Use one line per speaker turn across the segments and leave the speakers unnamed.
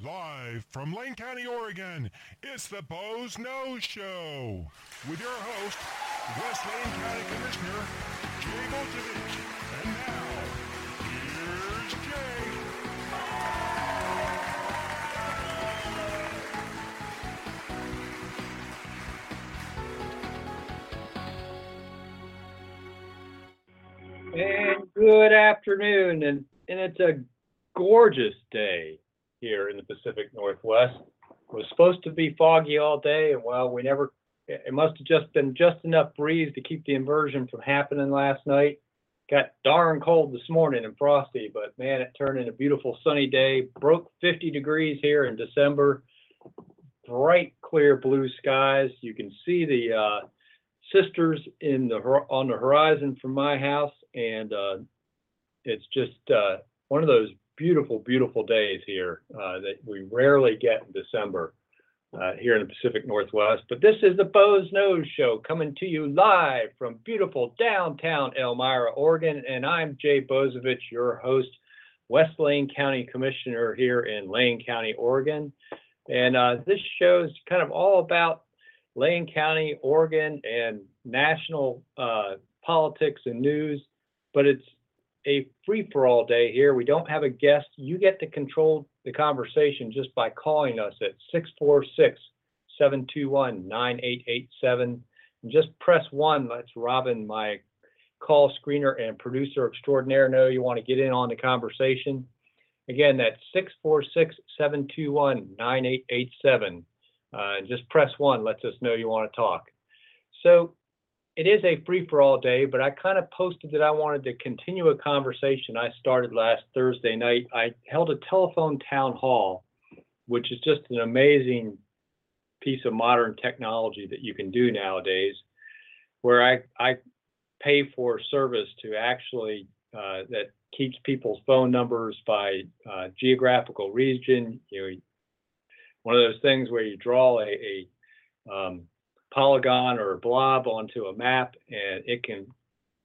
Live from Lane County, Oregon, it's the Boze Noze Show with your host, West Lane County Commissioner Jay Bozovich. And now, here's Jay.
And good afternoon, and, and it's a gorgeous day here in the Pacific Northwest. It was supposed to be foggy all day, and well, we never, it must have just been just enough breeze to keep the inversion from happening last night. Got darn cold this morning and frosty, but man, it turned into a beautiful sunny day. Broke 50 degrees here in December. Bright, clear blue skies. You can see the uh, sisters in the on the horizon from my house, and uh, it's just uh, one of those beautiful, beautiful days here uh, that we rarely get in December uh, here in the Pacific Northwest. But this is the Boze Noze Show coming to you live from beautiful downtown Elmira, Oregon, and I'm Jay Bozovich, your host, West Lane County Commissioner here in Lane County, Oregon. And uh, this show is kind of all about Lane County, Oregon, and national uh, politics and news, but it's a free for all day here. We don't have a guest. You get to control the conversation just by calling us at 646 721 9887. Just press one. Let's Robin, my call screener and producer extraordinaire, know you want to get in on the conversation. Again, that's 646 721 9887. Uh, just press one, lets us know you want to talk. So it is a free for all day, but I kind of posted that I wanted to continue a conversation I started last Thursday night. I held a telephone town hall, which is just an amazing piece of modern technology that you can do nowadays, where I, I pay for service to actually uh, that keeps people's phone numbers by uh, geographical region. You know, one of those things where you draw a, a um, polygon or a blob onto a map and it can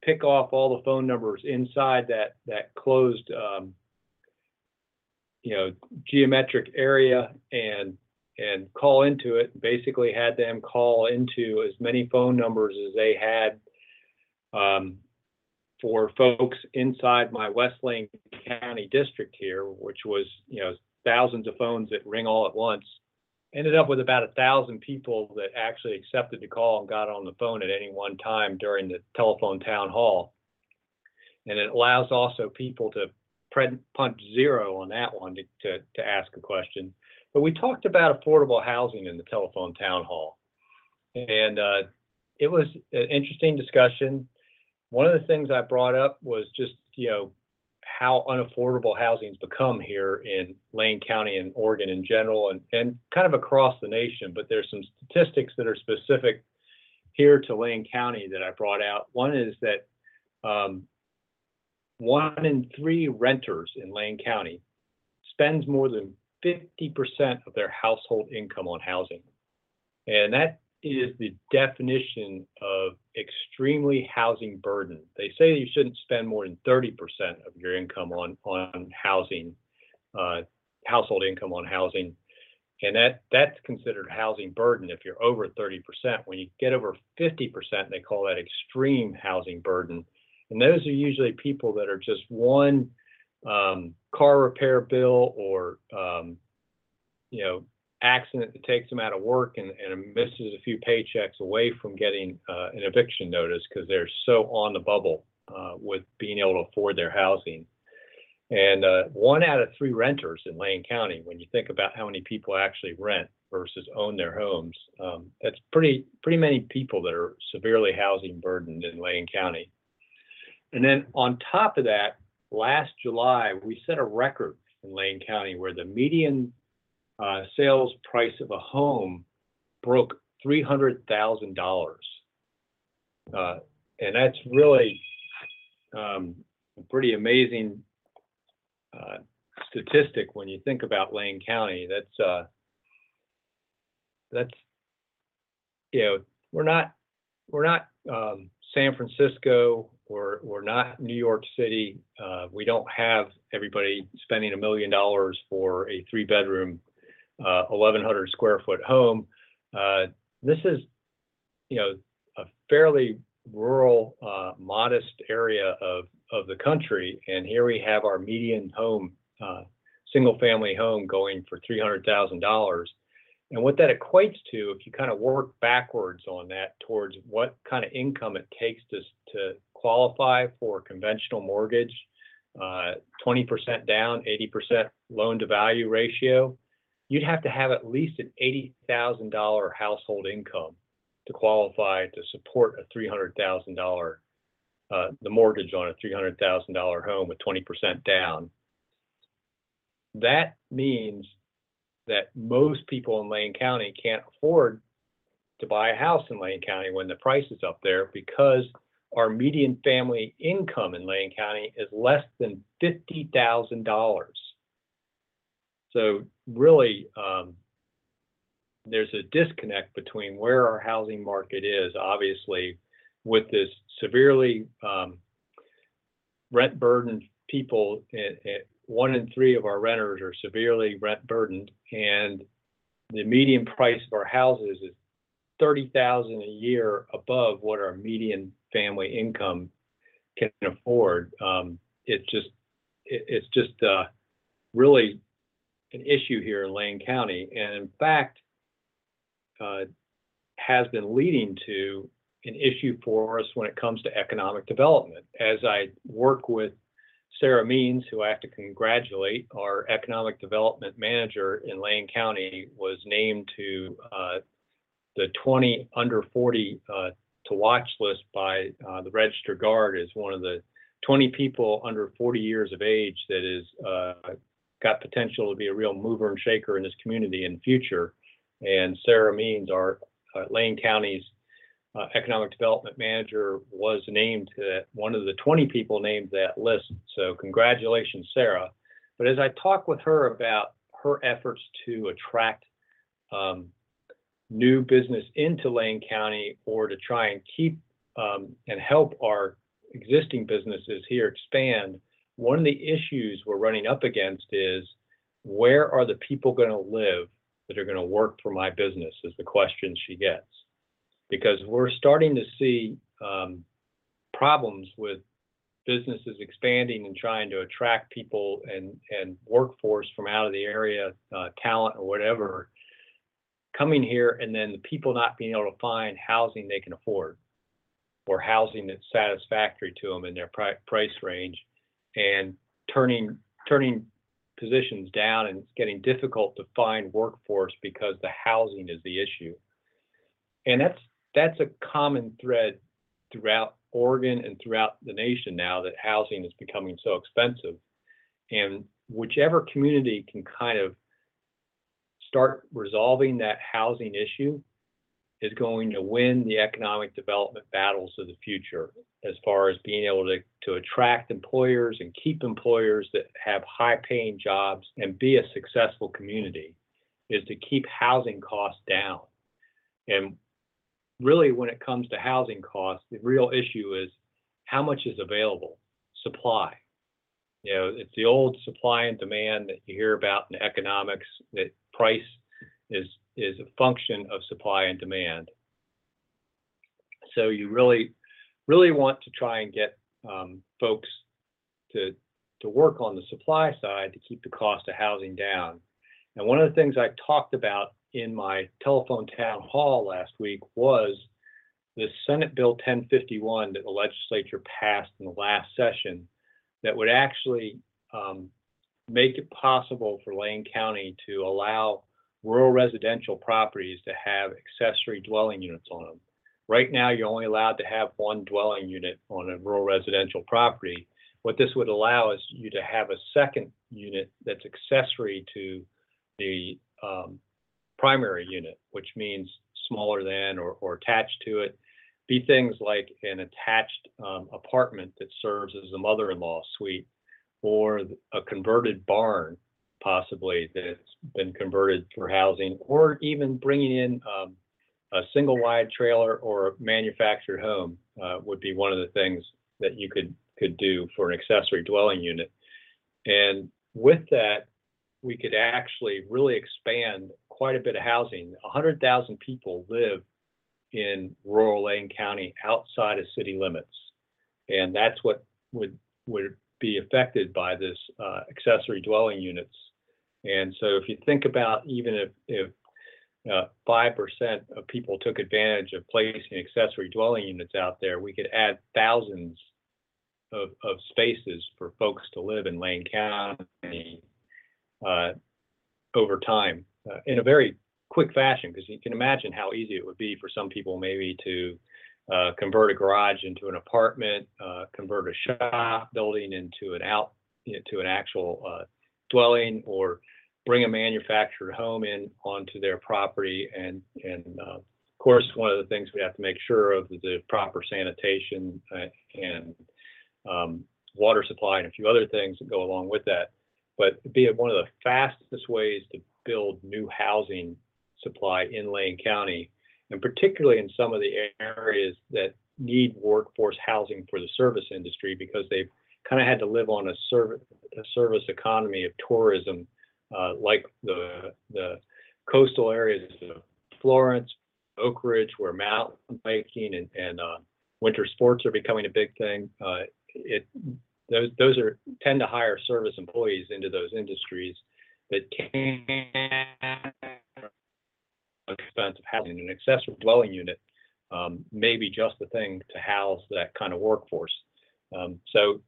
pick off all the phone numbers inside that that closed um, you know geometric area and and call into it basically had them call into as many phone numbers as they had um, for folks inside my West Lane County district here, which was you know thousands of phones that ring all at once. Ended up with about a thousand people that actually accepted the call and got on the phone at any one time during the telephone town hall. And it allows also people to punch zero on that one to, to, to ask a question. But we talked about affordable housing in the telephone town hall. And uh, it was an interesting discussion. One of the things I brought up was just, you know, how unaffordable housing's become here in Lane County and Oregon in general and, and kind of across the nation. But there's some statistics that are specific here to Lane County that I brought out. One is that um, one in three renters in Lane County spends more than 50% of their household income on housing. And that is the definition of extremely housing burden. They say you shouldn't spend more than 30% of your income on, on housing, uh, household income on housing. And that, that's considered housing burden if you're over 30%. When you get over 50%, they call that extreme housing burden. And those are usually people that are just one um, car repair bill or, um, you know, accident that takes them out of work and, and misses a few paychecks away from getting uh, an eviction notice because they're so on the bubble uh, with being able to afford their housing. And uh, one out of three renters in Lane County, when you think about how many people actually rent versus own their homes, um, that's pretty pretty many people that are severely housing burdened in Lane County. And then on top of that, last July we set a record in Lane County where the median uh, sales price of a home broke three hundred thousand dollars. Uh, and that's really um, a pretty amazing uh, statistic when you think about Lane County. That's uh, that's you know we're not we're not um, San Francisco we're we're not New York City. Uh, we don't have everybody spending a million dollars for a three bedroom, uh, 1,100 square foot home. Uh, this is, you know, a fairly rural, uh, modest area of of the country, and here we have our median home, uh, single family home, going for three hundred thousand dollars. And what that equates to, if you kind of work backwards on that towards what kind of income it takes to, to qualify for a conventional mortgage, uh, 20% down, 80% loan to value ratio, you'd have to have at least an $80,000 household income to qualify to support a $300,000, uh, the mortgage on a $300,000 home with 20% down. That means that most people in Lane County can't afford to buy a house in Lane County when the price is up there because our median family income in Lane County is less than fifty thousand dollars. So really, um, there's a disconnect between where our housing market is, obviously, with this severely um, rent burdened people in, in, one in three of our renters are severely rent burdened, and the median price of our houses is thirty thousand a year above what our median family income can afford. Um, it's just it, it's just uh, really an issue here in Lane County, and in fact, uh, has been leading to an issue for us when it comes to economic development. As I work with Sarah Means, who I have to congratulate, our economic development manager in Lane County, was named to uh, the 20 under 40 uh, to watch list by uh, the Register Guard as one of the 20 people under 40 years of age that is uh, got potential to be a real mover and shaker in this community in the future. And Sarah Means, our uh, Lane County's uh, economic development manager was named to one of the 20 people named that list. So congratulations, Sarah. But as I talk with her about her efforts to attract um, new business into Lane County or to try and keep um, and help our existing businesses here expand, one of the issues we're running up against is where are the people going to live that are going to work for my business is the question she gets. Because we're starting to see um, problems with businesses expanding and trying to attract people and, and workforce from out of the area, uh, talent or whatever, coming here and then the people not being able to find housing they can afford or housing that's satisfactory to them in their pri- price range and turning turning positions down and it's getting difficult to find workforce because the housing is the issue and that's that's a common thread throughout Oregon and throughout the nation now that housing is becoming so expensive. And whichever community can kind of start resolving that housing issue is going to win the economic development battles of the future as far as being able to, to attract employers and keep employers that have high paying jobs and be a successful community is to keep housing costs down. And really when it comes to housing costs, the real issue is how much is available, supply. You know, it's the old supply and demand that you hear about in economics that price is is a function of supply and demand. So you really, really want to try and get um, folks to to work on the supply side to keep the cost of housing down. And one of the things I talked about in my telephone town hall last week was the Senate Bill 1051 that the legislature passed in the last session that would actually um, make it possible for Lane County to allow rural residential properties to have accessory dwelling units on them. Right now, you're only allowed to have one dwelling unit on a rural residential property. What this would allow is you to have a second unit that's accessory to the um, primary unit, which means smaller than or, or attached to it. be things like an attached um, apartment that serves as a mother-in-law suite or a converted barn possibly that's been converted for housing or even bringing in um, a single wide trailer or a manufactured home uh, would be one of the things that you could could do for an accessory dwelling unit and with that we could actually really expand quite a bit of housing 100000 people live in rural Lane County outside of city limits. And that's what would, would be affected by this uh, accessory dwelling units. And so if you think about even if, if uh, 5% of people took advantage of placing accessory dwelling units out there, we could add thousands of, of spaces for folks to live in Lane County uh, over time uh, in a very quick fashion because you can imagine how easy it would be for some people maybe to uh, convert a garage into an apartment, uh, convert a shop building into an out into an actual uh, dwelling, or bring a manufactured home in onto their property. And and uh, of course, one of the things we have to make sure of is the proper sanitation uh, and um, water supply and a few other things that go along with that. But be it one of the fastest ways to build new housing supply in Lane County, and particularly in some of the areas that need workforce housing for the service industry because they've kind of had to live on a service a service economy of tourism, uh, like the the coastal areas of Florence, Oakridge, where mountain biking and, and uh, winter sports are becoming a big thing. Uh, it those those are tend to hire service employees into those industries that can expensive housing. An accessory dwelling unit um, may be just the thing to house that kind of workforce. Um, so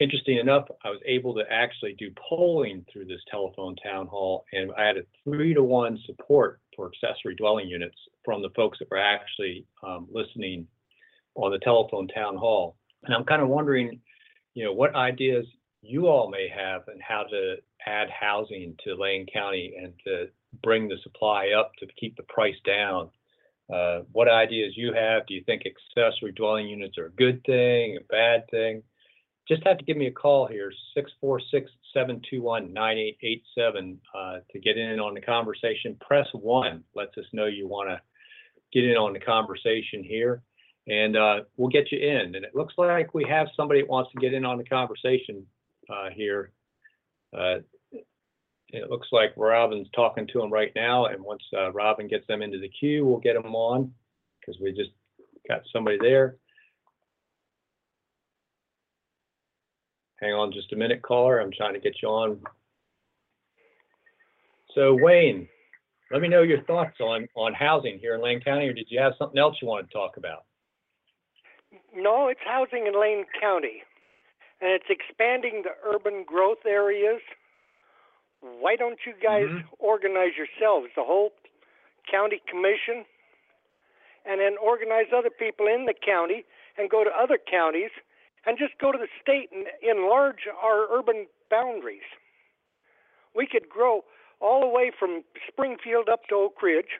interesting enough, I was able to actually do polling through this telephone town hall, and I had a three to one support for accessory dwelling units from the folks that were actually um, listening on the telephone town hall. And I'm kind of wondering, you know, what ideas you all may have and how to add housing to Lane County and to bring the supply up to keep the price down. Uh, what ideas you have? Do you think accessory dwelling units are a good thing, a bad thing? Just have to give me a call here, 646-721-9887 uh, to get in on the conversation. Press one lets us know you want to get in on the conversation here, and uh, we'll get you in. And it looks like we have somebody that wants to get in on the conversation uh, here. Uh, it looks like Robin's talking to him right now, and once uh, Robin gets them into the queue, we'll get them on because we just got somebody there. Hang on just a minute, caller. I'm trying to get you on. So Wayne, let me know your thoughts on on housing here in Lane County, or did you have something else you want to talk about?
No, it's housing in Lane County, and it's expanding the urban growth areas why don't you guys mm-hmm. organize yourselves, the whole county commission, and then organize other people in the county and go to other counties and just go to the state and enlarge our urban boundaries. We could grow all the way from Springfield up to Oakridge,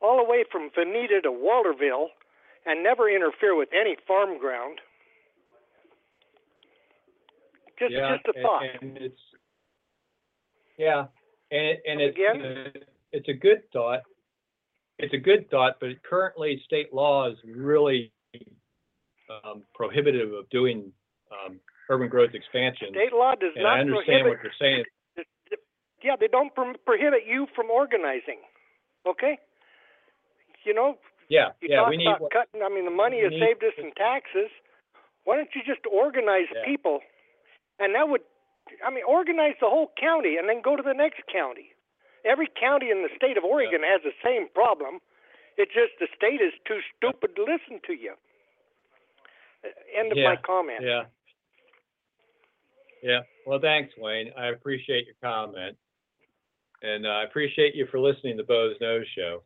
all the way from Veneta to Walterville, and never interfere with any farm ground. Just,
yeah,
just a thought.
And, and it's yeah, and and it's uh, it's a good thought. It's a good thought, but currently state law is really um, prohibitive of doing um, urban growth expansion.
State law does
and
not
I understand
prohibit.
what you're saying.
Yeah, they don't pro- prohibit you from organizing. Okay. You know.
Yeah,
you
yeah.
talk
We need.
about cutting. I mean, the money has
need-
saved us in taxes. Why don't you just organize
Yeah.
people, and that would I mean, organize the whole county and then go to the next county. Every county in the state of Oregon has the same problem. It's just the state is too stupid to listen to you. Uh, End of my comment.
Yeah. Yeah. Well, thanks, Wayne. I appreciate your comment. And uh, I appreciate you for listening to Boze Noze Show.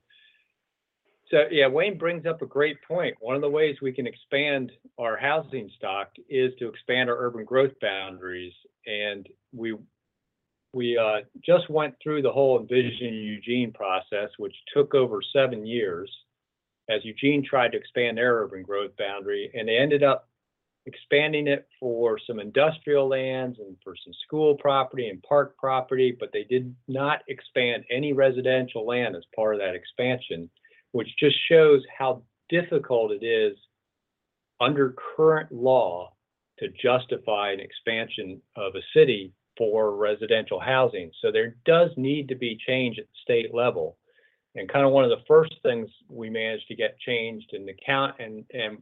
So, yeah, Wayne brings up a great point. One of the ways we can expand our housing stock is to expand our urban growth boundaries. And we we uh, just went through the whole Envision Eugene process, which took over seven years. As Eugene tried to expand their urban growth boundary, and they ended up expanding it for some industrial lands and for some school property and park property, but they did not expand any residential land as part of that expansion, which just shows how difficult it is under current law to justify an expansion of a city for residential housing. So there does need to be change at the state level. And kind of one of the first things we managed to get changed in the count and and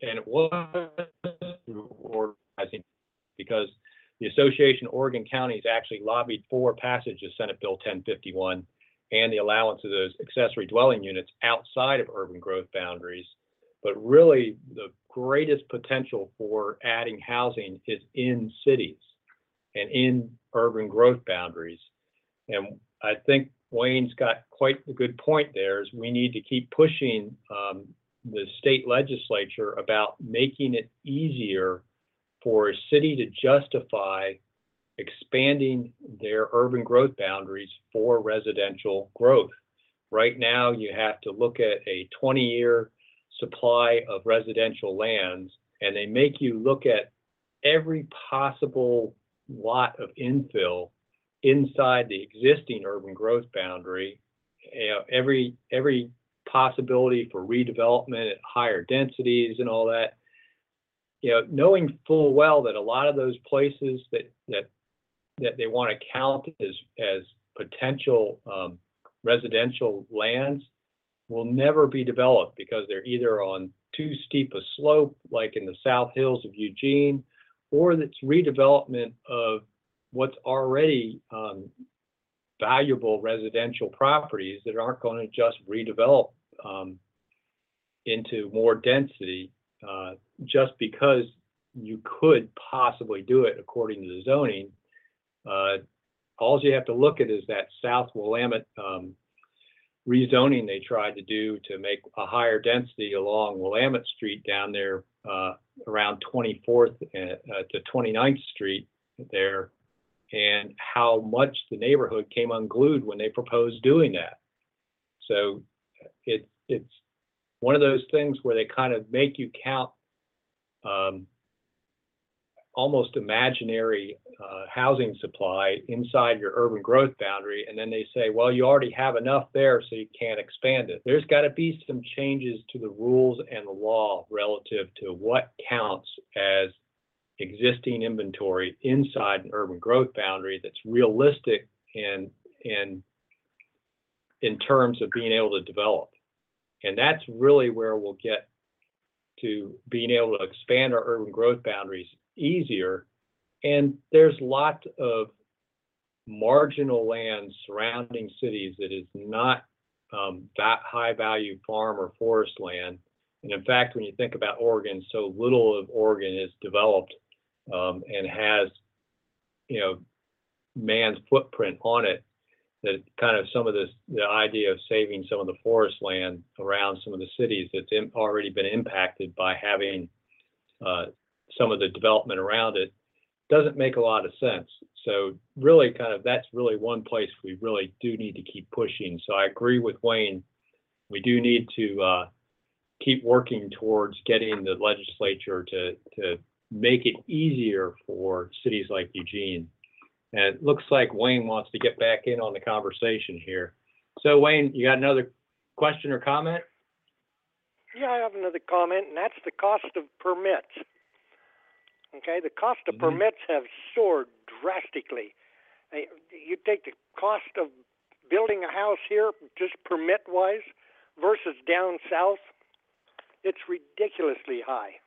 and it was organizing because the Association Oregon Counties actually lobbied for passage of Senate Bill 1051 and the allowance of those accessory dwelling units outside of urban growth boundaries. But really, the greatest potential for adding housing is in cities and in urban growth boundaries. And I think Wayne's got quite a good point there. Is we need to keep pushing um, the state legislature about making it easier for a city to justify expanding their urban growth boundaries for residential growth. Right now, you have to look at a 20 year supply of residential lands, and they make you look at every possible lot of infill inside the existing urban growth boundary. You know, every every possibility for redevelopment at higher densities and all that. You know, knowing full well that a lot of those places that that that they want to count as as potential um, residential lands will never be developed because they're either on too steep a slope, like in the South Hills of Eugene, or it's redevelopment of what's already um, valuable residential properties that aren't going to just redevelop um, into more density uh, just because you could possibly do it according to the zoning. Uh, all you have to look at is that South Willamette um, rezoning they tried to do to make a higher density along Willamette Street down there uh, around 24th uh, to 29th Street there, and how much the neighborhood came unglued when they proposed doing that. So it, it's one of those things where they kind of make you count um, almost imaginary uh, housing supply inside your urban growth boundary, and then they say, well, you already have enough there, so you can't expand it. There's got to be some changes to the rules and the law relative to what counts as existing inventory inside an urban growth boundary that's realistic and and in terms of being able to develop. And that's really where we'll get to being able to expand our urban growth boundaries easier. And there's lots of marginal land surrounding cities that is not um, that high value farm or forest land. And in fact, when you think about Oregon, so little of Oregon is developed um, and has, you know, man's footprint on it. That kind of some of this, the idea of saving some of the forest land around some of the cities that's in, already been impacted by having uh, some of the development around it doesn't make a lot of sense. So really kind of that's really one place we really do need to keep pushing. So I agree with Wayne. We do need to uh, keep working towards getting the legislature to to make it easier for cities like Eugene. And it looks like Wayne wants to get back in on the conversation here. So Wayne, you got another question or comment?
Yeah, I have another comment, and that's the cost of permits. Okay, the cost of
Mhm.
permits have soared drastically. You take the cost of building a house here, just permit wise, versus down south, it's ridiculously high.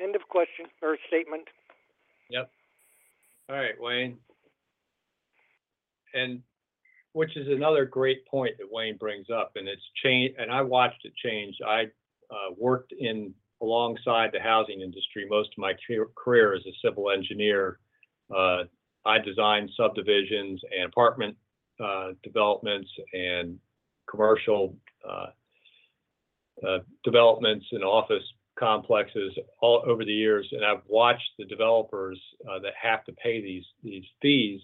End of question or statement. Yep.
All right, Wayne. And which is another great point that Wayne brings up, and it's changed, and I watched it change. I uh, worked in alongside the housing industry most of my career as a civil engineer. Uh, I designed subdivisions and apartment uh, developments and commercial uh, uh, developments and office complexes all over the years, and I've watched the developers uh, that have to pay these these fees.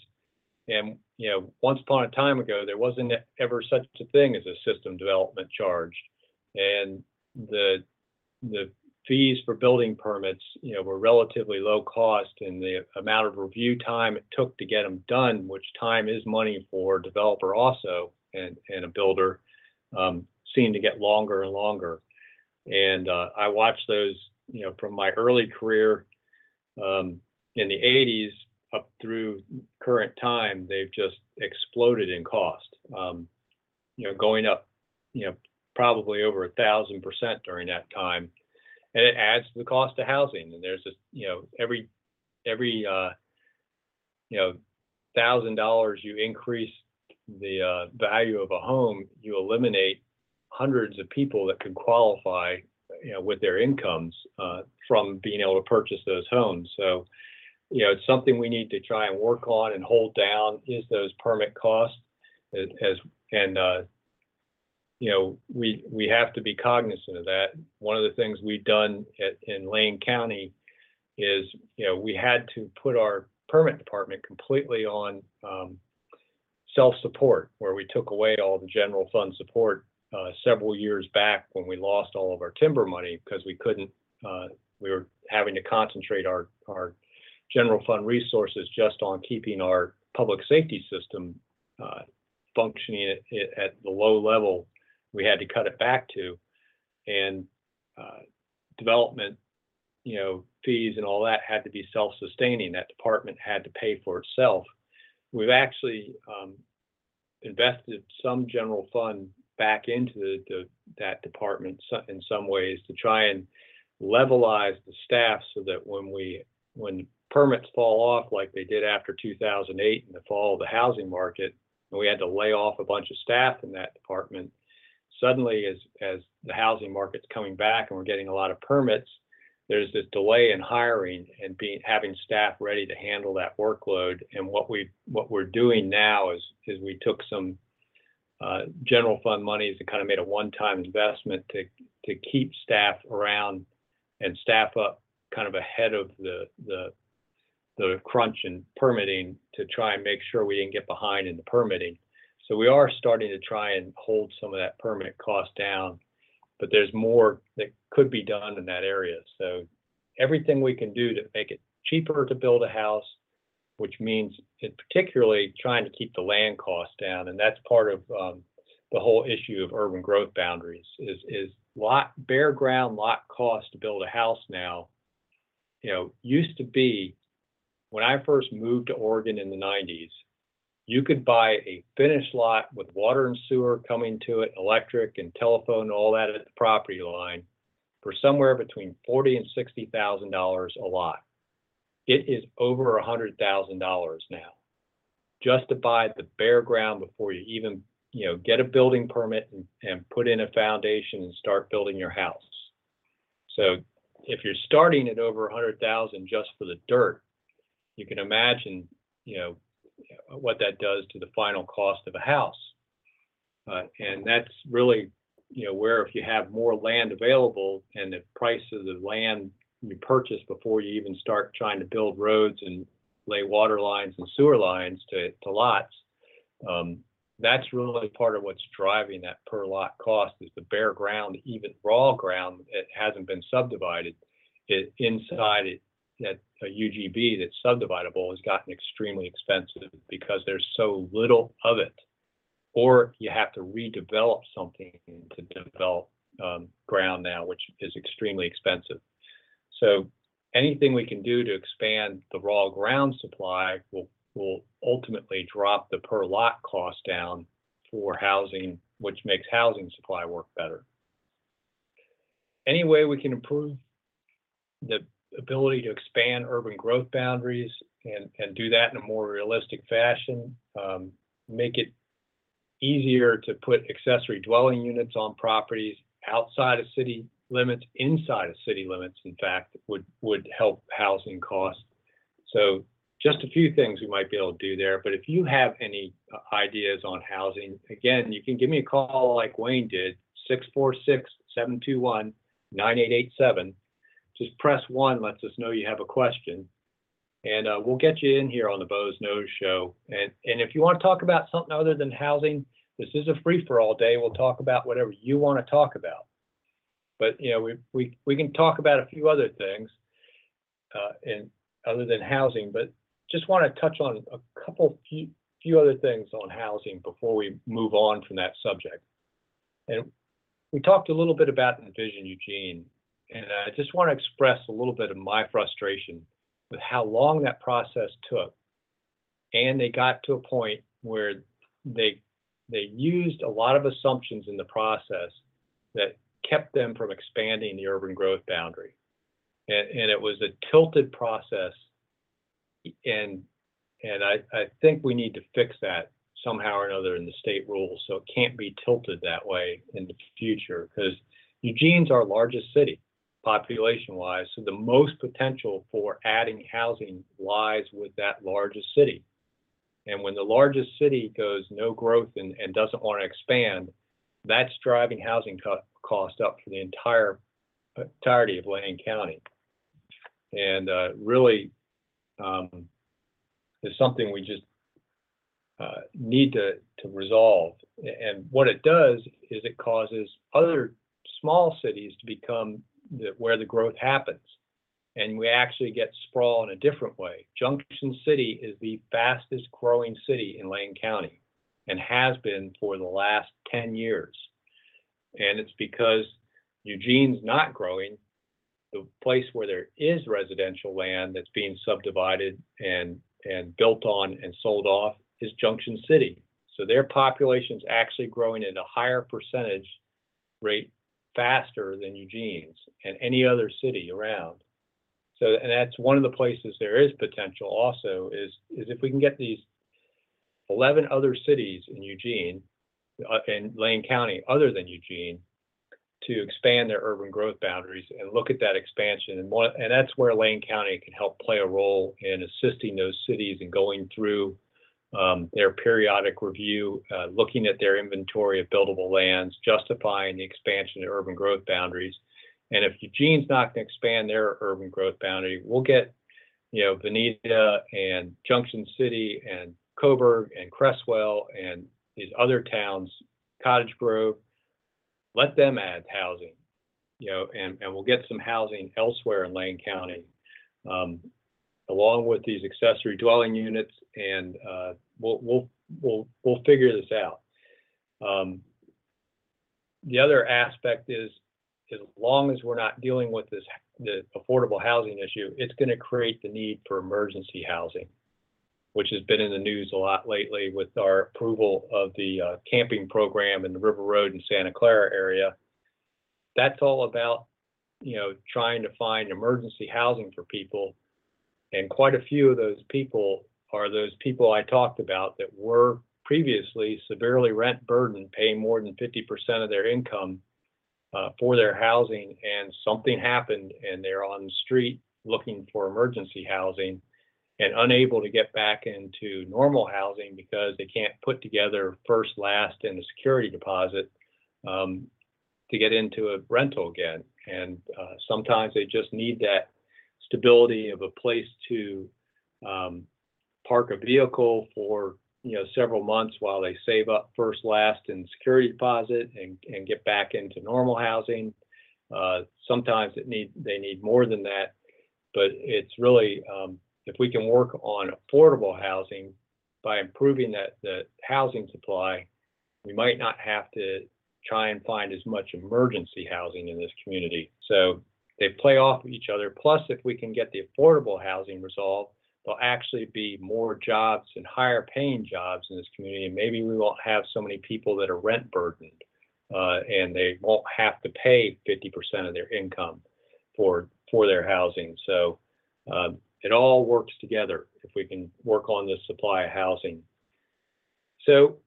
And you know, once upon a time ago, there wasn't ever such a thing as a system development charge. and the the fees for building permits, you know, were relatively low cost, and the amount of review time it took to get them done, which time is money for a developer also and and a builder, um, seemed to get longer and longer. And uh, I watched those, you know, from my early career um, in the 80s up through current time, they've just exploded in cost. Um, you know, going up, you know, probably over a thousand percent during that time, and it adds to the cost of housing. And there's just, you know, every every uh, you know thousand dollars you increase the uh, value of a home, you eliminate hundreds of people that could qualify, you know, with their incomes uh, from being able to purchase those homes. So, you know, it's something we need to try and work on and hold down is those permit costs as, as and uh, you know we we have to be cognizant of that. One of the things we've done at, in Lane County is you know we had to put our permit department completely on um, self-support, where we took away all the general fund support uh, several years back when we lost all of our timber money because we couldn't. Uh, we were having to concentrate our our general fund resources just on keeping our public safety system uh, functioning at, at, the low level we had to cut it back to, and uh, development, you know, fees and all that had to be self-sustaining. That department had to pay for itself. We've actually um, invested some general fund back into the, the, that department in some ways to try and levelize the staff so that when we when permits fall off like they did after 2008 in the fall of the housing market and we had to lay off a bunch of staff in that department suddenly as as the housing market's coming back and we're getting a lot of permits there's this delay in hiring and being having staff ready to handle that workload. And what we what we're doing now is is we took some uh, general fund monies and kind of made a one-time investment to to keep staff around and staff up kind of ahead of the the the crunch in permitting to try and make sure we didn't get behind in the permitting. So we are starting to try and hold some of that permit cost down but there's more that could be done in that area. So everything we can do to make it cheaper to build a house, which means particularly trying to keep the land costs down, and that's part of um, the whole issue of urban growth boundaries is is lot bare ground lot cost to build a house now. You know, used to be when I first moved to Oregon in the 90s, you could buy a finished lot with water and sewer coming to it, electric and telephone, and all that at the property line for somewhere between forty and sixty thousand dollars a lot. It is over a hundred thousand dollars now, just to buy the bare ground before you even, you know, get a building permit and, and put in a foundation and start building your house. So if you're starting at over a hundred thousand just for the dirt, you can imagine, you know, what that does to the final cost of a house. Uh, and that's really, you know, where if you have more land available and the price of the land you purchase before you even start trying to build roads and lay water lines and sewer lines to, to lots, um, that's really part of what's driving that per lot cost is the bare ground, even raw ground that hasn't been subdivided. It, inside it, that a UGB that's subdividable has gotten extremely expensive because there's so little of it. Or you have to redevelop something to develop um, ground now, which is extremely expensive. So anything we can do to expand the raw ground supply will will ultimately drop the per lot cost down for housing, which makes housing supply work better. Any way we can improve the ability to expand urban growth boundaries and, and do that in a more realistic fashion, um, make it easier to put accessory dwelling units on properties outside of city limits, inside of city limits, in fact, would, would help housing costs. So just a few things we might be able to do there. But if you have any uh, ideas on housing, again, you can give me a call like Wayne did, 646 721 9887 just press one lets us know you have a question. And uh, we'll get you in here on the Boze Noze Show. And, and if you want to talk about something other than housing, this is a free for all day. We'll talk about whatever you want to talk about. But, you know, we, we, we can talk about a few other things, uh, and other than housing, but just want to touch on a couple few, few other things on housing before we move on from that subject. And we talked a little bit about Envision Eugene, and I just want to express a little bit of my frustration with how long that process took. And they got to a point where they they used a lot of assumptions in the process that kept them from expanding the urban growth boundary. And, and it was a tilted process. And and I, I think we need to fix that somehow or another in the state rules. So it can't be tilted that way in the future because Eugene's our largest city population wise. So the most potential for adding housing lies with that largest city. And when the largest city goes no growth and, and doesn't want to expand, that's driving housing co- cost up for the entire entirety of Lane County. And uh, really um, is something we just uh, need to, to resolve. And what it does is it causes other small cities to become the, where the growth happens and we actually get sprawl in a different way. Junction City is the fastest growing city in Lane County and has been for the last 10 years. And it's because Eugene's not growing. The place where there is residential land that's being subdivided and, and built on and sold off is Junction City. So their population is actually growing at a higher percentage rate faster than Eugene's and any other city around. So, and that's one of the places there is potential also is, is if we can get these 11 other cities in Eugene, uh, in Lane County, other than Eugene, to expand their urban growth boundaries and look at that expansion. And one, and that's where Lane County can help play a role in assisting those cities in going through um, their periodic review, uh, looking at their inventory of buildable lands, justifying the expansion of urban growth boundaries, and if Eugene's not going to expand their urban growth boundary, we'll get, you know, Veneta and Junction City and Coburg and Creswell and these other towns, Cottage Grove, let them add housing, you know, and, and we'll get some housing elsewhere in Lane County, um, along with these accessory dwelling units, and uh, we'll we'll we'll we'll figure this out. Um, the other aspect is as long as we're not dealing with this the affordable housing issue, it's going to create the need for emergency housing, which has been in the news a lot lately with our approval of the uh, camping program in the River Road and Santa Clara area. That's all about, you know, trying to find emergency housing for people, and quite a few of those people are those people I talked about that were previously severely rent burdened, paying more than 50% of their income uh, for their housing and something happened and they're on the street looking for emergency housing and unable to get back into normal housing because they can't put together first, last, and a security deposit um, to get into a rental again. And uh, sometimes they just need that stability of a place to um, park a vehicle for you know, several months while they save up first, last, and security deposit and, and get back into normal housing. Uh, sometimes it need they need more than that, but it's really um, if we can work on affordable housing by improving that the housing supply, we might not have to try and find as much emergency housing in this community. So they play off each other. Plus, if we can get the affordable housing resolved, there'll actually be more jobs and higher paying jobs in this community. And maybe we won't have so many people that are rent burdened uh, and they won't have to pay 50% of their income for, for their housing. So uh, it all works together if we can work on the supply of housing. So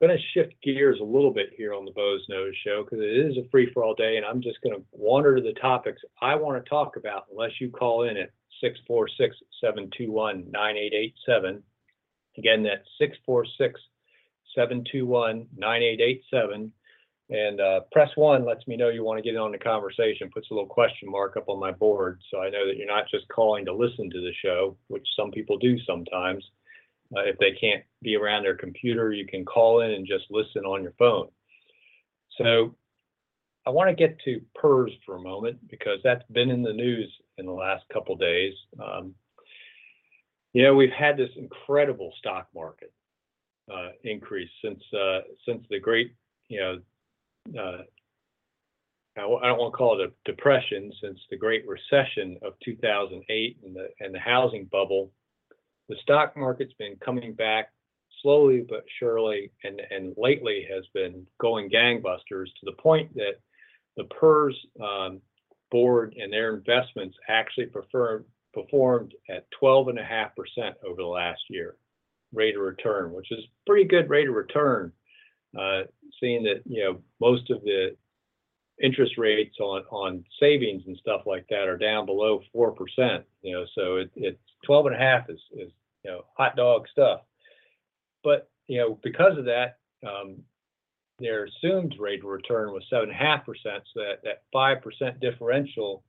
I'm going to shift gears a little bit here on the Boze Noze Show because it is a free for all day, and I'm just going to wander to the topics I want to talk about unless you call in at 646 721 9887. Again, that's 646 721 9887. And uh, press one lets me know you want to get on the conversation, puts a little question mark up on my board. So I know that you're not just calling to listen to the show, which some people do sometimes. Uh, if they can't be around their computer, you can call in and just listen on your phone. So I want to get to PERS for a moment because that's been in the news in the last couple days. Um, you know, we've had this incredible stock market uh, increase since uh, since the great, you know, uh, don't want to call it a depression, since the Great Recession of 2008 and the and the housing bubble. The stock market's been coming back slowly but surely, and and lately has been going gangbusters to the point that the PERS um, board and their investments actually prefer, performed at 12.5% over the last year rate of return, which is pretty good rate of return, uh, seeing that you know most of the interest rates on on savings and stuff like that are down below four percent. You know, so it, it's 12 and a half is is you know hot dog stuff. But you know because of that, um, their assumed rate of return was seven and a half percent. So that that five percent differential,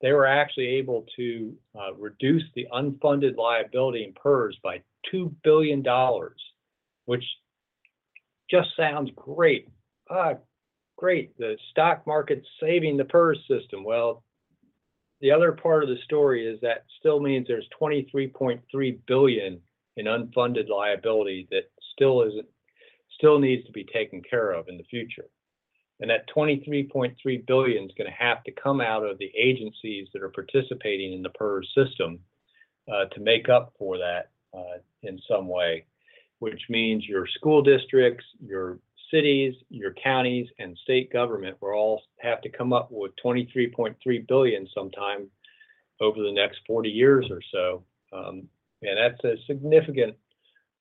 they were actually able to uh, reduce the unfunded liability in PERS by two billion dollars, which just sounds great. Ah, great. The stock market's saving the PERS system. Well, the other part of the story is that still means there's 23.3 billion in unfunded liability that still isn't still needs to be taken care of in the future. And that 23.3 billion is going to have to come out of the agencies that are participating in the PERS system uh, to make up for that uh, in some way, which means your school districts, your cities, your counties, and state government will all have to come up with 23.3 billion sometime over the next 40 years or so. Um, and that's a significant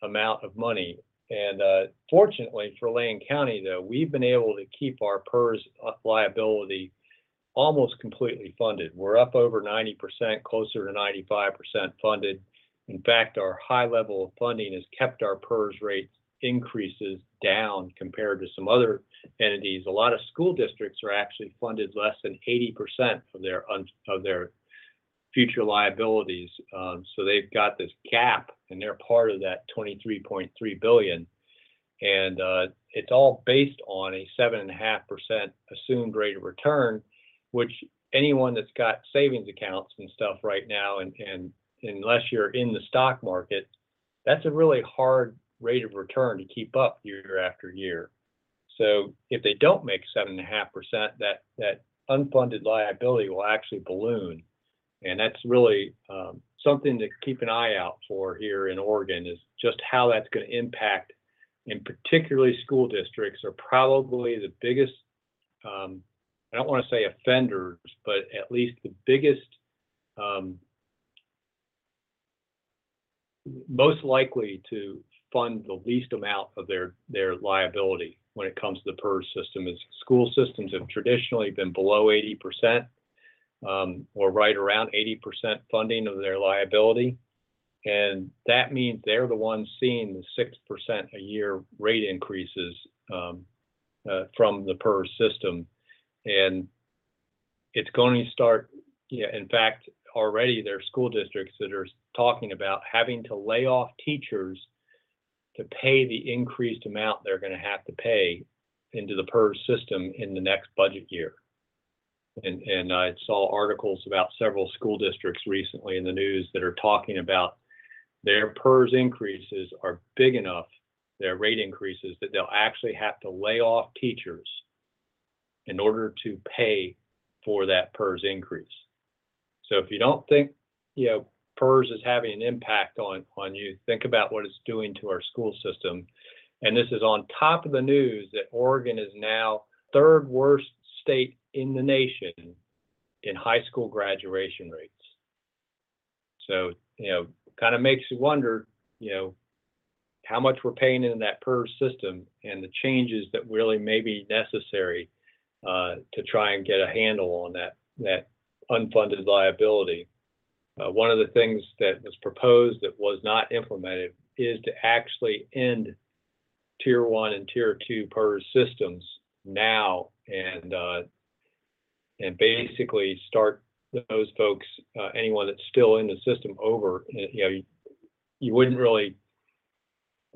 amount of money. And uh, fortunately for Lane County, though, we've been able to keep our PERS liability almost completely funded. We're up over 90%, closer to 95% funded. In fact, our high level of funding has kept our PERS rates increases down compared to some other entities. A lot of school districts are actually funded less than 80% of their of their future liabilities. Um, so they've got this gap, and they're part of that 23.3 billion. And uh, it's all based on a seven and a half percent assumed rate of return, which anyone that's got savings accounts and stuff right now, and, and unless you're in the stock market, that's a really hard rate of return to keep up year after year. So if they don't make seven and a half percent, that that unfunded liability will actually balloon, and that's really um, something to keep an eye out for here in Oregon is just how that's going to impact, and particularly school districts are probably the biggest. Um, I don't want to say offenders, but at least the biggest um, most likely to fund the least amount of their their liability when it comes to the PERS system. Is school systems have traditionally been below 80% um, or right around 80% funding of their liability. And that means they're the ones seeing the 6% a year rate increases um, uh, from the PERS system. And it's going to start, yeah, in fact, already there are school districts that are talking about having to lay off teachers to pay the increased amount they're going to have to pay into the PERS system in the next budget year. And, and I saw articles about several school districts recently in the news that are talking about their PERS increases are big enough, their rate increases, that they'll actually have to lay off teachers in order to pay for that PERS increase. So if you don't think, you know, PERS is having an impact on, on you, think about what it's doing to our school system. And this is on top of the news that Oregon is now third worst state in the nation in high school graduation rates. So, you know, kind of makes you wonder, you know, how much we're paying into that PERS system and the changes that really may be necessary uh, to try and get a handle on that that unfunded liability. Uh, one of the things that was proposed that was not implemented is to actually end tier one and tier two PERS systems now and uh, and basically start those folks, uh, anyone that's still in the system over, you know, you, you wouldn't really,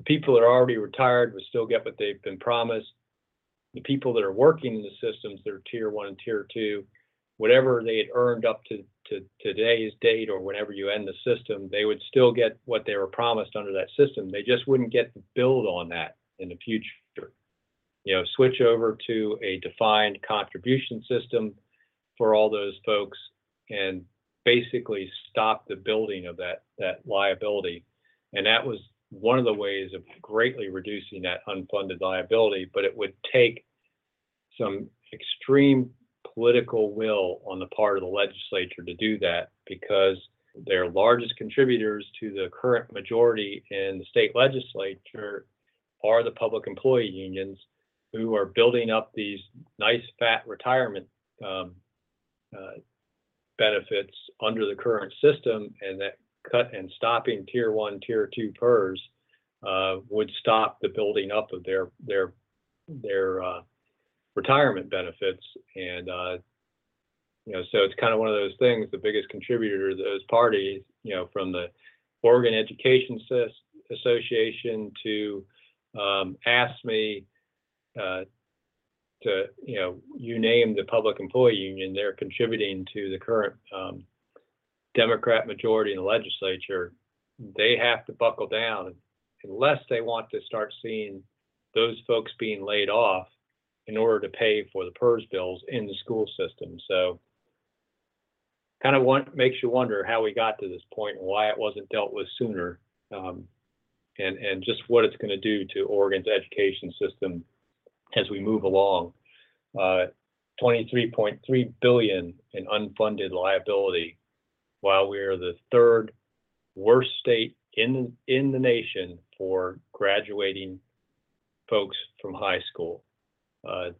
people that are already retired would still get what they've been promised. the people that are working in the systems that are tier one and tier two, whatever they had earned up to, to today's date or whenever you end the system, they would still get what they were promised under that system. They just wouldn't get the build on that in the future. You know, switch over to a defined contribution system for all those folks and basically stop the building of that that liability. And that was one of the ways of greatly reducing that unfunded liability, but it would take some extreme political will on the part of the legislature to do that because their largest contributors to the current majority in the state legislature are the public employee unions who are building up these nice fat retirement um, uh, benefits under the current system and that cut and stopping tier one, tier two PERS uh, would stop the building up of their their their uh, retirement benefits. And uh, you know, so it's kind of one of those things. The biggest contributor to those parties, you know, from the Oregon Education Association to um, AFSCME, uh, to you know, you name the public employee union, they're contributing to the current um, Democrat majority in the legislature. They have to buckle down unless they want to start seeing those folks being laid off in order to pay for the PERS bills in the school system. So kind of want, makes you wonder how we got to this point and why it wasn't dealt with sooner. Um, and, and just what it's going to do to Oregon's education system as we move along. Uh, 23.3 billion in unfunded liability, while we are the third worst state in in the nation for graduating folks from high school. Uh,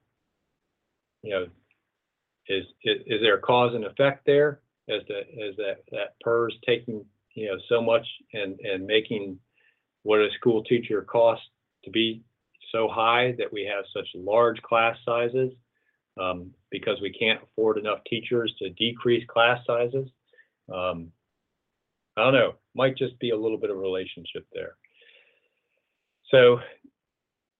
you know, is, is, is there a cause and effect there as to as that that PERS taking you know so much and and making what a school teacher costs to be so high that we have such large class sizes um, because we can't afford enough teachers to decrease class sizes. Um, I don't know, might just be a little bit of relationship there. So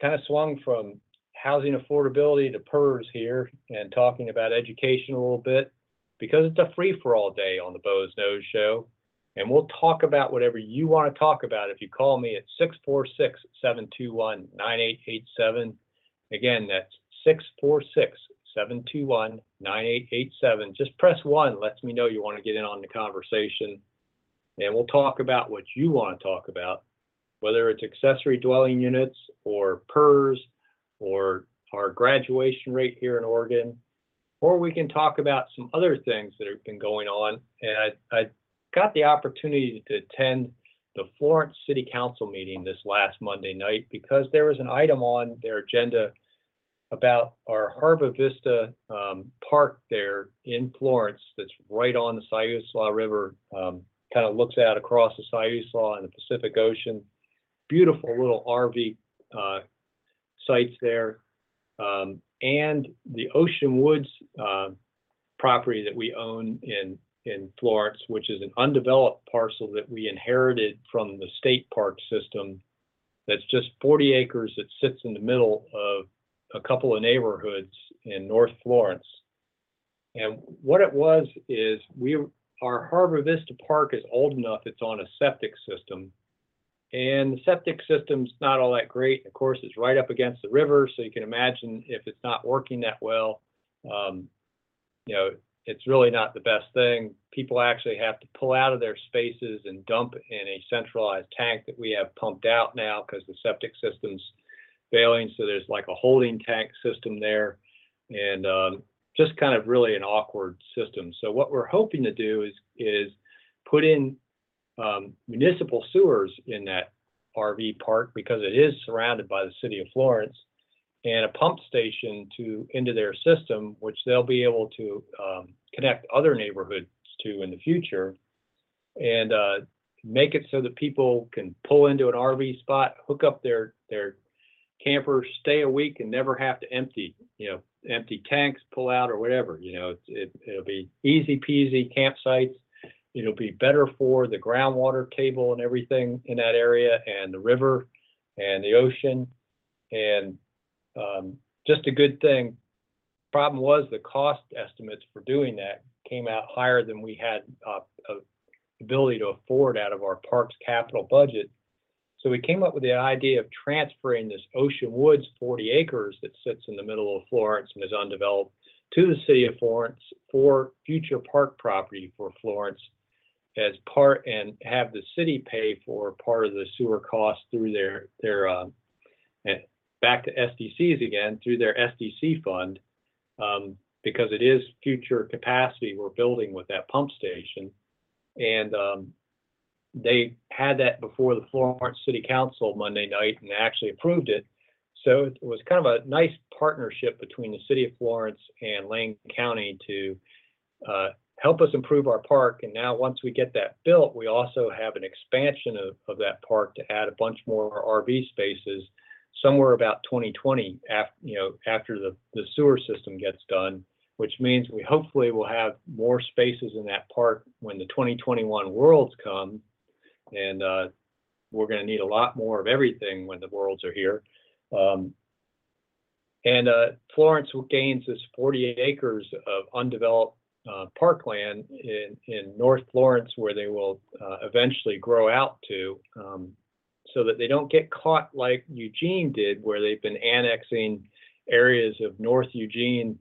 kind of swung from housing affordability to PERS here and talking about education a little bit because it's a free for all day on the Boze Noze Show. And we'll talk about whatever you want to talk about if you call me at 646 721 9887. Again, that's 646 721 9887. Just press one, lets me know you want to get in on the conversation. And we'll talk about what you want to talk about, whether it's accessory dwelling units or PERS or our graduation rate here in Oregon, or we can talk about some other things that have been going on. And I, I got the opportunity to attend the Florence City Council meeting this last Monday night because there was an item on their agenda about our Harbor Vista um, Park there in Florence that's right on the Siuslaw River, um, kind of looks out across the Siuslaw and the Pacific Ocean. Beautiful little RV uh, sites there. Um, and the Ocean Woods uh, property that we own in in Florence, which is an undeveloped parcel that we inherited from the state park system. That's just 40 acres that sits in the middle of a couple of neighborhoods in North Florence. And what it was is we our Harbor Vista Park is old enough, it's on a septic system. And the septic system's not all that great. Of course, it's right up against the river, so you can imagine if it's not working that well, um, you know, it's really not the best thing. People actually have to pull out of their spaces and dump in a centralized tank that we have pumped out now because the septic system's failing. So there's like a holding tank system there and um, just kind of really an awkward system. So what we're hoping to do is is put in um, municipal sewers in that RV park because it is surrounded by the city of Florence and a pump station to into their system, which they'll be able to um, connect other neighborhoods to in the future, and uh, make it so that people can pull into an RV spot, hook up their their camper, stay a week, and never have to empty you know empty tanks, pull out or whatever. You know, it, it'll be easy peasy campsites. It'll be better for the groundwater table and everything in that area, and the river, and the ocean, and um, just a good thing. Problem was the cost estimates for doing that came out higher than we had uh, ability to afford out of our parks capital budget. So we came up with the idea of transferring this Ocean Woods 40 acres that sits in the middle of Florence and is undeveloped to the city of Florence for future park property for Florence as part and have the city pay for part of the sewer costs through their their um, back to SDCs again through their SDC fund um, because it is future capacity we're building with that pump station and um, they had that before the Florence City Council Monday night and actually approved it. So it was kind of a nice partnership between the city of Florence and Lane County to uh, help us improve our park. And now, once we get that built, we also have an expansion of, of that park to add a bunch more RV spaces somewhere about 2020 after you know after the, the sewer system gets done which means we hopefully will have more spaces in that park when the 2021 worlds come and uh, we're going to need a lot more of everything when the worlds are here um, and uh, florence gains this 40 acres of undeveloped uh, parkland in, in North Florence where they will uh, eventually grow out to um, so that they don't get caught like Eugene did, where they've been annexing areas of North Eugene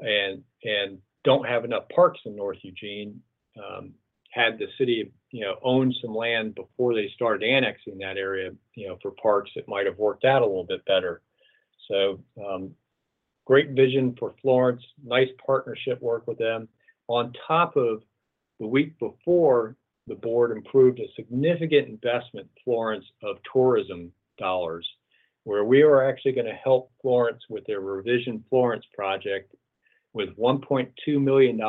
and and don't have enough parks in North Eugene. Um, had the city, you know, owned some land before they started annexing that area, you know, for parks, it might have worked out a little bit better. So um, great vision for Florence, nice partnership work with them on top of the week before, the board approved a significant investment Florence of tourism dollars, where we are actually going to help Florence with their Revision Florence project with $1.2 million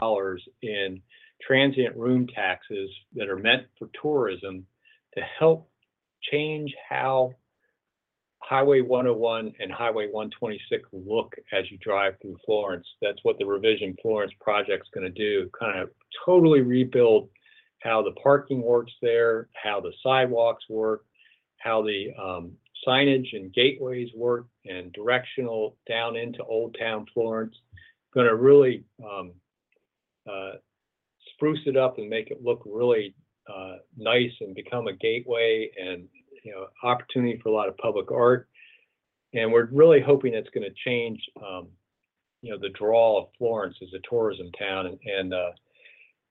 in transient room taxes that are meant for tourism to help change how Highway 101 and Highway 126 look as you drive through Florence. That's what the Revision Florence project's going to do, kind of totally rebuild how the parking works there, how the sidewalks work, how the um, signage and gateways work, and directional down into Old Town Florence. Going to really um, uh, spruce it up and make it look really uh, nice and become a gateway and you know, opportunity for a lot of public art. And we're really hoping it's going to change, um, you know, the draw of Florence as a tourism town. And, and uh,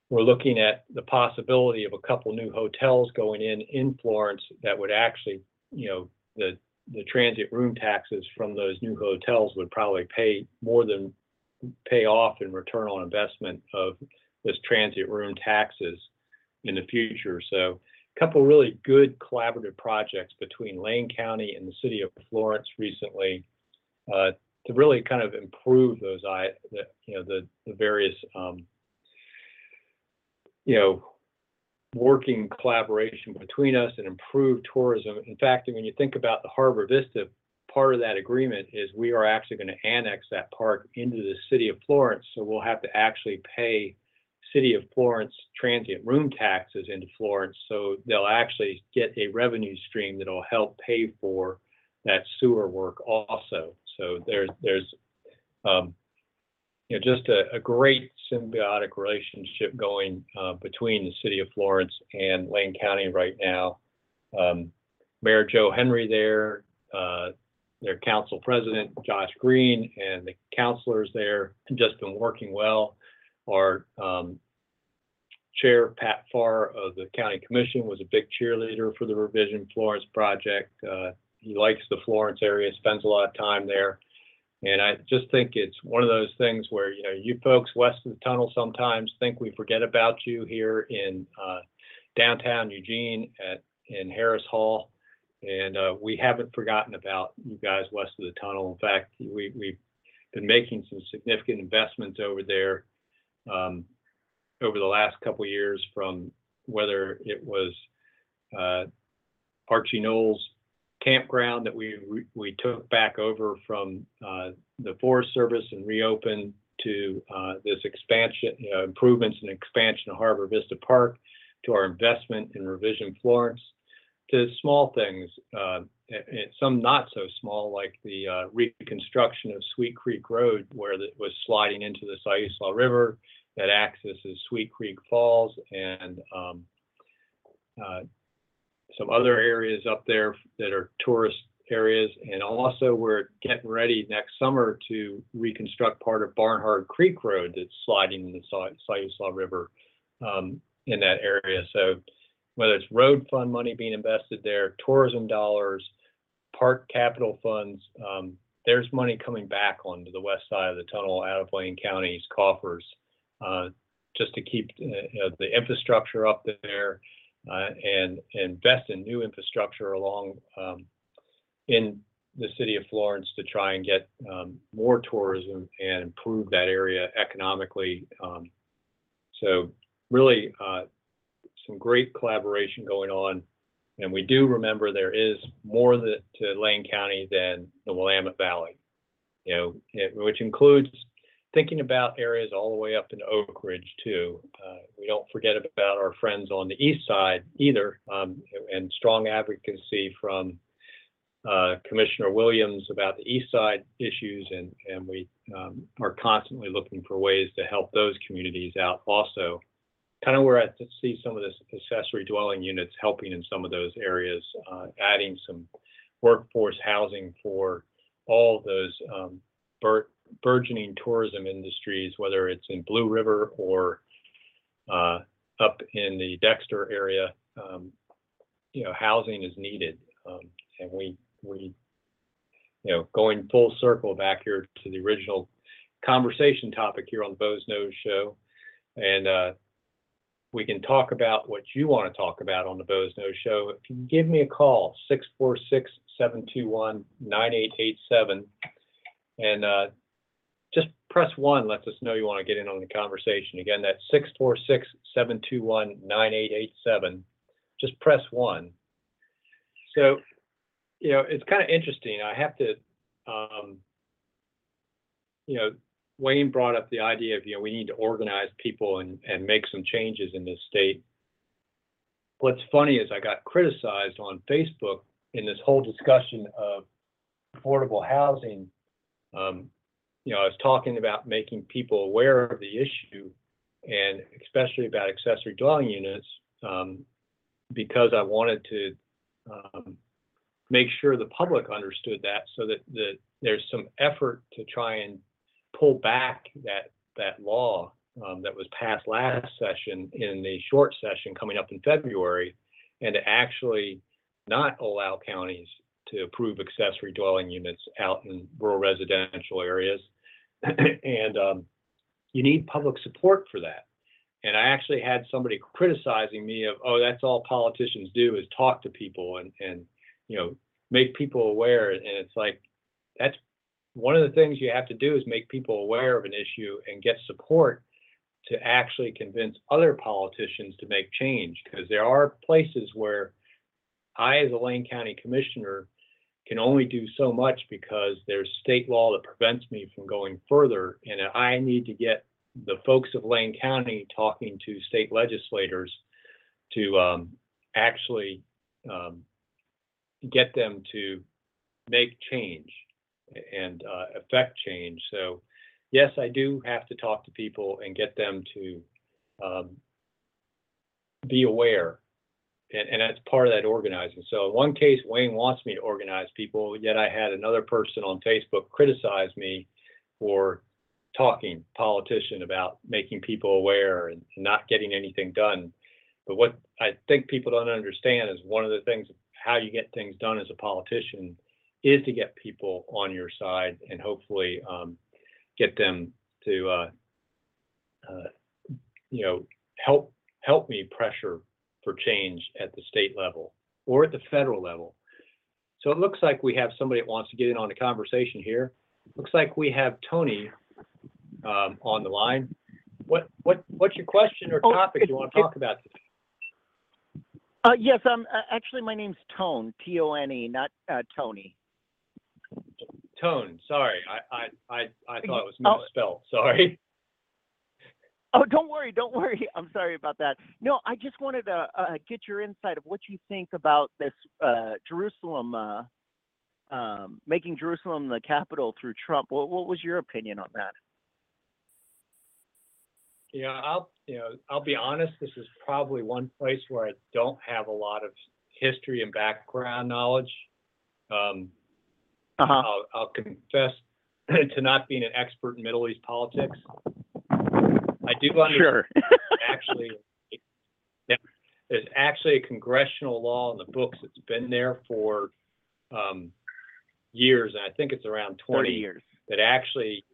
we're looking at the possibility of a couple new hotels going in in Florence that would actually, you know, the the transient room taxes from those new hotels would probably pay more than pay off in return on investment of this transient room taxes in the future. So couple really good collaborative projects between Lane County and the city of Florence recently uh, to really kind of improve those, I, you know, the, the various, um, you know, working collaboration between us and improve tourism. In fact, when you think about the Harbor Vista, part of that agreement is we are actually going to annex that park into the city of Florence. So we'll have to actually pay city of Florence transient room taxes into Florence. So they'll actually get a revenue stream that'll help pay for that sewer work also. So there's there's um, you know just a, a, great symbiotic relationship going uh, between the city of Florence and Lane County right now. Um, Mayor Joe Henry there, uh, their council president Josh Green, and the councilors there have just been working well. Our um, chair, Pat Farr of the county commission, was a big cheerleader for the Revision Florence project. Uh, he likes the Florence area, spends a lot of time there. And I just think it's one of those things where, you know, you folks west of the tunnel sometimes think we forget about you here in uh, downtown Eugene at in Harris Hall. And uh, we haven't forgotten about you guys west of the tunnel. In fact, we, we've been making some significant investments over there. Um, over the last couple years from whether it was uh, Archie Knowles campground that we we took back over from uh, the Forest Service and reopened to uh, this expansion, you know, improvements and expansion of Harbor Vista Park, to our investment in Revision Florence, to small things, uh, some not so small, like the uh, reconstruction of Sweet Creek Road, where it was sliding into the Siuslaw River that accesses Sweet Creek Falls and um, uh, some other areas up there that are tourist areas. And also, we're getting ready next summer to reconstruct part of Barnhard Creek Road that's sliding in the Siuslaw River um, in that area. So, whether it's road fund money being invested there, tourism dollars, park capital funds, um, there's money coming back onto the west side of the tunnel out of Lane County's coffers uh, just to keep uh, the infrastructure up there uh, and invest in new infrastructure along um, in the city of Florence to try and get um, more tourism and improve that area economically. Um, so really uh, some great collaboration going on. And we do remember there is more that, to Lane County than the Willamette Valley, you know, it, which includes thinking about areas all the way up in Oakridge too. Uh, we don't forget about our friends on the east side either, um, and strong advocacy from uh, Commissioner Williams about the east side issues, and and we um, are constantly looking for ways to help those communities out also. Kind of where I see some of this accessory dwelling units helping in some of those areas, uh, adding some workforce housing for all those um, burgeoning tourism industries, whether it's in Blue River or uh, up in the Dexter area, um, you know, housing is needed. Um, and we, we, you know, going full circle back here to the original conversation topic here on the Boze Noze Show. And uh, we can talk about what you want to talk about on the Boze Noze Show. If you give me a call, 646 721 9887. And uh, press one lets us know you want to get in on the conversation. Again, that's 646 721 9887. Just press one. So, you know, it's kind of interesting. I have to, um, you know, Wayne brought up the idea of, you know, we need to organize people and, and make some changes in this state. What's funny is I got criticized on Facebook in this whole discussion of affordable housing um, you know, I was talking about making people aware of the issue and especially about accessory dwelling units um, because I wanted to um, make sure the public understood that so that, that there's some effort to try and pull back that that law um, that was passed last session in the short session coming up in February and to actually not allow counties to approve accessory dwelling units out in rural residential areas and um, you need public support for that. And I actually had somebody criticizing me of, oh, that's all politicians do is talk to people and and you know make people aware. And it's like that's one of the things you have to do is make people aware of an issue and get support to actually convince other politicians to make change because there are places where I, as a Lane County Commissioner, can only do so much because there's state law that prevents me from going further. And I need to get the folks of Lane County talking to state legislators to um, actually um, get them to make change and uh, affect change. So, yes, I do have to talk to people and get them to um, be aware and, and that's part of that organizing. So in one case, Wayne wants me to organize people, yet I had another person on Facebook criticize me for talking politician about making people aware and not getting anything done. But what I think people don't understand is one of the things how you get things done as a politician is to get people on your side and hopefully um, get them to uh, uh, you know help help me pressure for change at the state level or at the federal level. So it looks like we have somebody that wants to get in on the conversation here. Looks like we have Tony um, on the line. What what what's your question or
Oh,
topic you want to talk about today?
Uh, yes, um, uh, actually, my name's Tone, T-O-N-E, not uh, Tony.
Tone, sorry, I I I, I thought it was
Oh.
misspelled. Sorry.
Oh, don't worry, don't worry. I'm sorry about that. No, I just wanted to uh, get your insight of what you think about this uh, Jerusalem, uh, um, making Jerusalem the capital through Trump. What, what was your opinion on that?
Yeah, I'll you know I'll be honest. This is probably one place where I don't have a lot of history and background knowledge. Um,
Uh-huh.
I'll, I'll confess to not being an expert in Middle East politics. I do understand
Sure.
actually, yeah, there's actually a congressional law in the books that's been there for um, years, and I think it's around 20
years.
that actually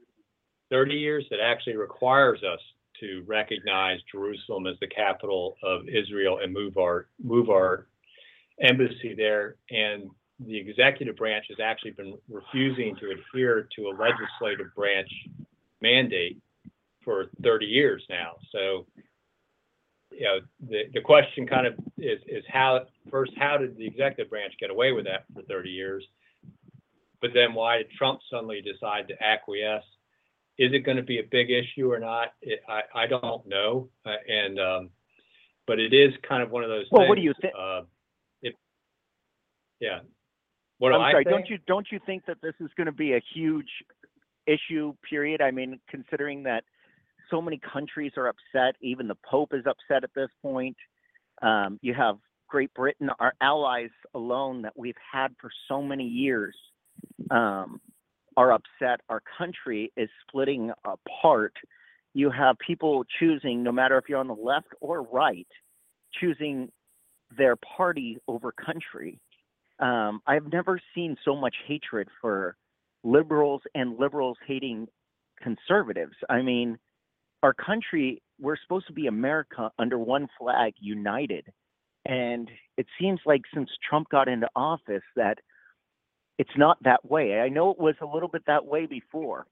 30 years that actually requires us to recognize Jerusalem as the capital of Israel and move our move our embassy there. And the executive branch has actually been refusing to adhere to a legislative branch mandate for 30 years now. So, you know, the, the question kind of is, is how, first, how did the executive branch get away with that for 30 years? But then why did Trump suddenly decide to acquiesce? Is it going to be a big issue or not? It, I, I don't know. Uh, and, um, but it is kind of one of those
Well,
things.
what do you think?
Uh, it, yeah. What
I'm
I
sorry. Don't you don't you think that this is going to be a huge issue? Period. I mean, considering that so many countries are upset, even the Pope is upset at this point. Um, you have Great Britain, our allies alone that we've had for so many years, um, are upset. Our country is splitting apart. You have people choosing, no matter if you're on the left or right, choosing their party over country um, I've never seen so much hatred for liberals and liberals hating conservatives. I mean, our country, we're supposed to be America under one flag, united. And it seems like since Trump got into office that it's not that way. I know it was a little bit that way before.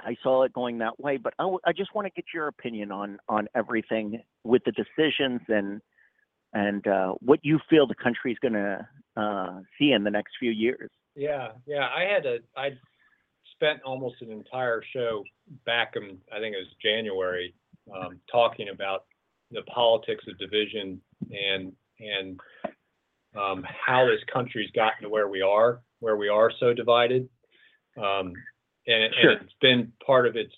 I saw it going that way, but I, w- I just want to get your opinion on on everything with the decisions and and uh, what you feel the country's going to uh, see in the next few years.
Yeah, yeah. I had a I spent almost an entire show back in I think it was January um, talking about the politics of division and and um, how this country's gotten to where we are, where we are so divided. Um, and,
Sure.
and it's been part of it's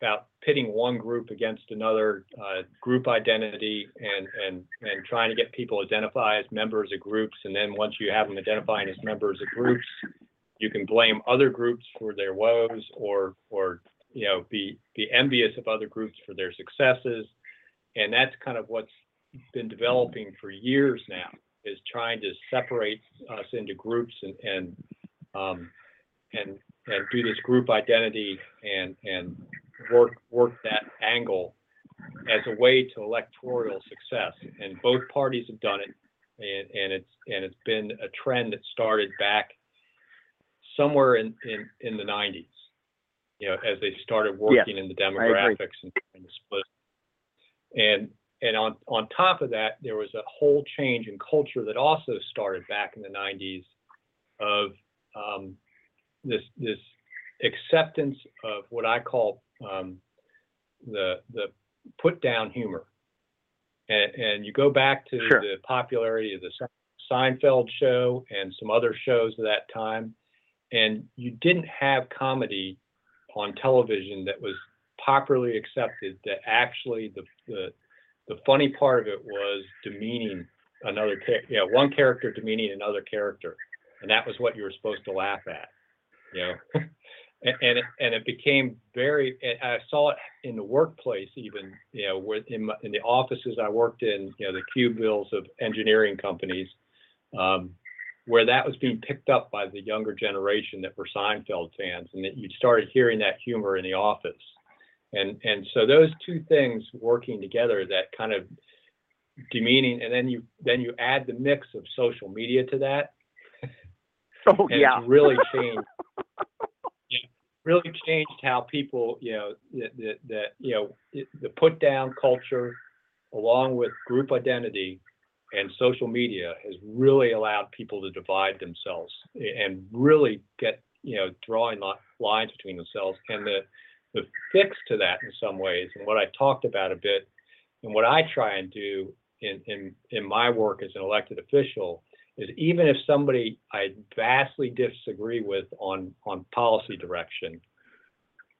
about pitting one group against another, uh, group identity and, and, and trying to get people identify as members of groups. And then once you have them identifying as members of groups, you can blame other groups for their woes or, or, you know, be, be envious of other groups for their successes. And that's kind of what's been developing for years now is trying to separate us into groups and, and, um, and, and do this group identity and, and work, work that angle as a way to electoral success. And both parties have done it. And, and it's, and it's been a trend that started back somewhere in, in, in the nineties. You know, as they started working in the demographics and, and the split. And, and on, on top of that, there was a whole change in culture that also started back in the nineties of, um, this, this acceptance of what I call, um, the, the put down humor. And, and you go back to
Sure.
the popularity of the Seinfeld show and some other shows of that time, and you didn't have comedy on television that was popularly accepted that actually the, the, the funny part of it was demeaning another, char- yeah, one character demeaning another character. And that was what you were supposed to laugh at, you know? and and it, and it became very. I saw it in the workplace, even you know, with in, my, in the offices I worked in, you know, the cubiles of engineering companies, um, where that was being picked up by the younger generation that were Seinfeld fans, and that you started hearing that humor in the office, and and so those two things working together, that kind of demeaning, and then you then you add the mix of social media to that,
Oh yeah,
really changed. really changed how people, you know, that that, that you know, the put down culture, along with group identity and social media, has really allowed people to divide themselves and really get, you know, drawing li- lines between themselves. And the the fix to that in some ways, and what I talked about a bit, and what I try and do in in in my work as an elected official is even if somebody I vastly disagree with on on policy direction,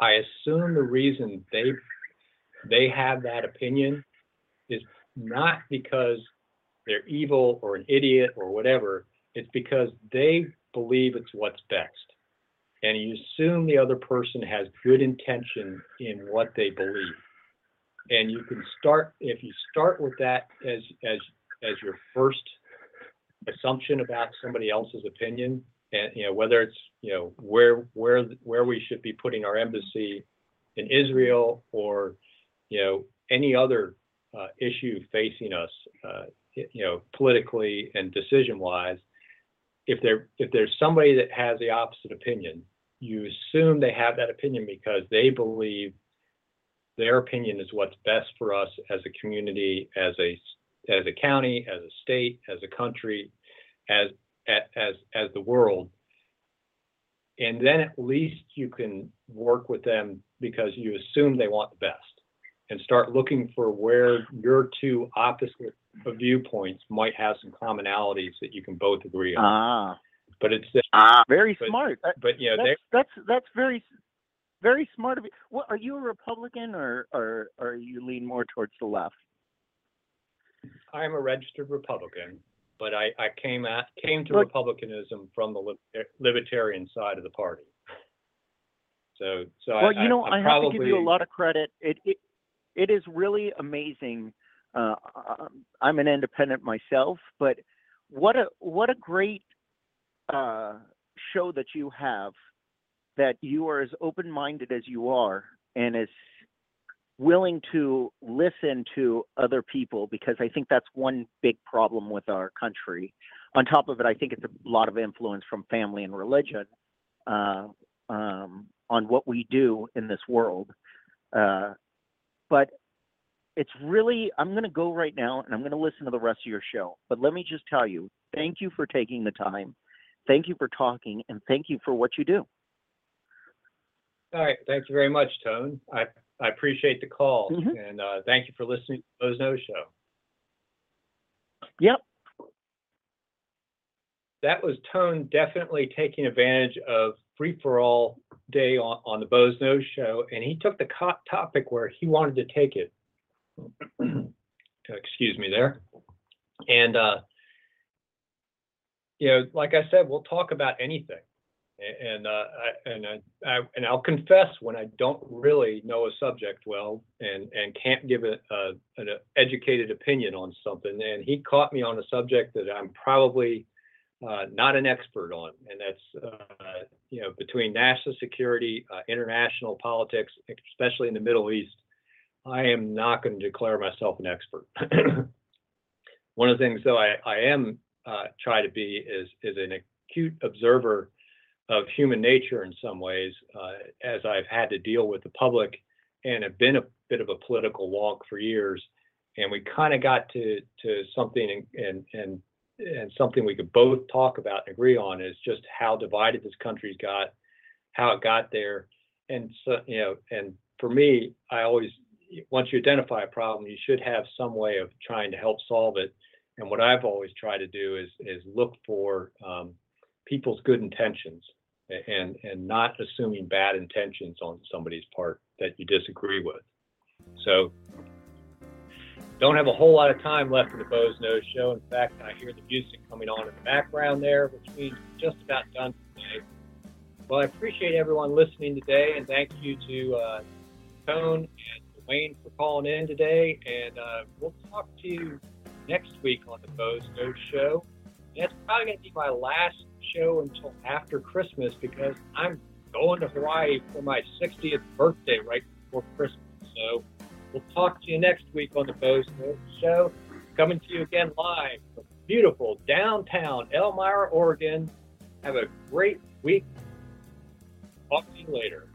I assume the reason they they have that opinion is not because they're evil or an idiot or whatever. It's because they believe it's what's best. And you assume the other person has good intention in what they believe. And you can start if you start with that as as as your first assumption about somebody else's opinion, and you know whether it's you know where where where we should be putting our embassy in Israel or you know any other uh, issue facing us, uh, you know politically and decision wise, if there if there's somebody that has the opposite opinion, you assume they have that opinion because they believe their opinion is what's best for us as a community, as a as a county, as a state, as a country, as as as the world. And then at least you can work with them because you assume they want the best and start looking for where your two opposite viewpoints might have some commonalities that you can both agree on.
Ah,
But it's
ah, very
But-
smart. That-
but you know
that's,
they
that's that's very very smart of you. What are you a Republican or or or you lean more towards the left?
I'm a registered Republican, but I, I came at came to
But-
Republicanism from the lib- libertarian side of the party. So so I,
Well, you know,
I,
I, have to give you a lot of credit. It it, it is really amazing. Uh, um, I'm an independent myself, but what a what a great uh, show that you have. That you are as open-minded as you are, and as willing to listen to other people, because I think that's one big problem with our country. On top of it, I think it's a lot of influence from family and religion. Uh, um, on what we do in this world. Uh, but it's really, I'm going to go right now and I'm going to listen to the rest of your show. But let me just tell you, thank you for taking the time. Thank you for talking and thank you for what you do.
All right, thank you very much, Tone. I I appreciate the call
Mhm.
and uh, thank you for listening to No Show.
Yep.
That was Tone definitely taking advantage of free for all day on, on the Boze Noze Show, and he took the co- topic where he wanted to take it. Excuse me there. And uh, you know, like I said, we'll talk about anything. And uh, I, and I, I and I'll confess when I don't really know a subject well and and can't give a, a an educated opinion on something. And he caught me on a subject that I'm probably uh, not an expert on, and that's uh, you know between national security, uh, international politics, especially in the Middle East. I am not going to declare myself an expert. One of the things, though, I, I am uh, try to be is is an acute observer of human nature in some ways, uh, as I've had to deal with the public and have been a bit of a political wonk for years. And we kind of got to to something and and and something we could both talk about and agree on is just how divided this country's got, how it got there, and so you know, and for me, I always once you identify a problem, you should have some way of trying to help solve it. And what I've always tried to do is is look for um, people's good intentions and and not assuming bad intentions on somebody's part that you disagree with. So don't have a whole lot of time left in the Boze Noze show. In fact, I hear the music coming on in the background there, which means just about done today. Well, I appreciate everyone listening today, and thank you to uh, Tone and Wayne for calling in today. And uh, we'll talk to you next week on the Boze Noze show. That's probably going to be my last show until after Christmas because I'm going to Hawaii for my 60th birthday right before Christmas. So we'll talk to you next week on the Boze Noze Show. Coming to you again live from beautiful downtown Elmira, Oregon. Have a great week. Talk to you later.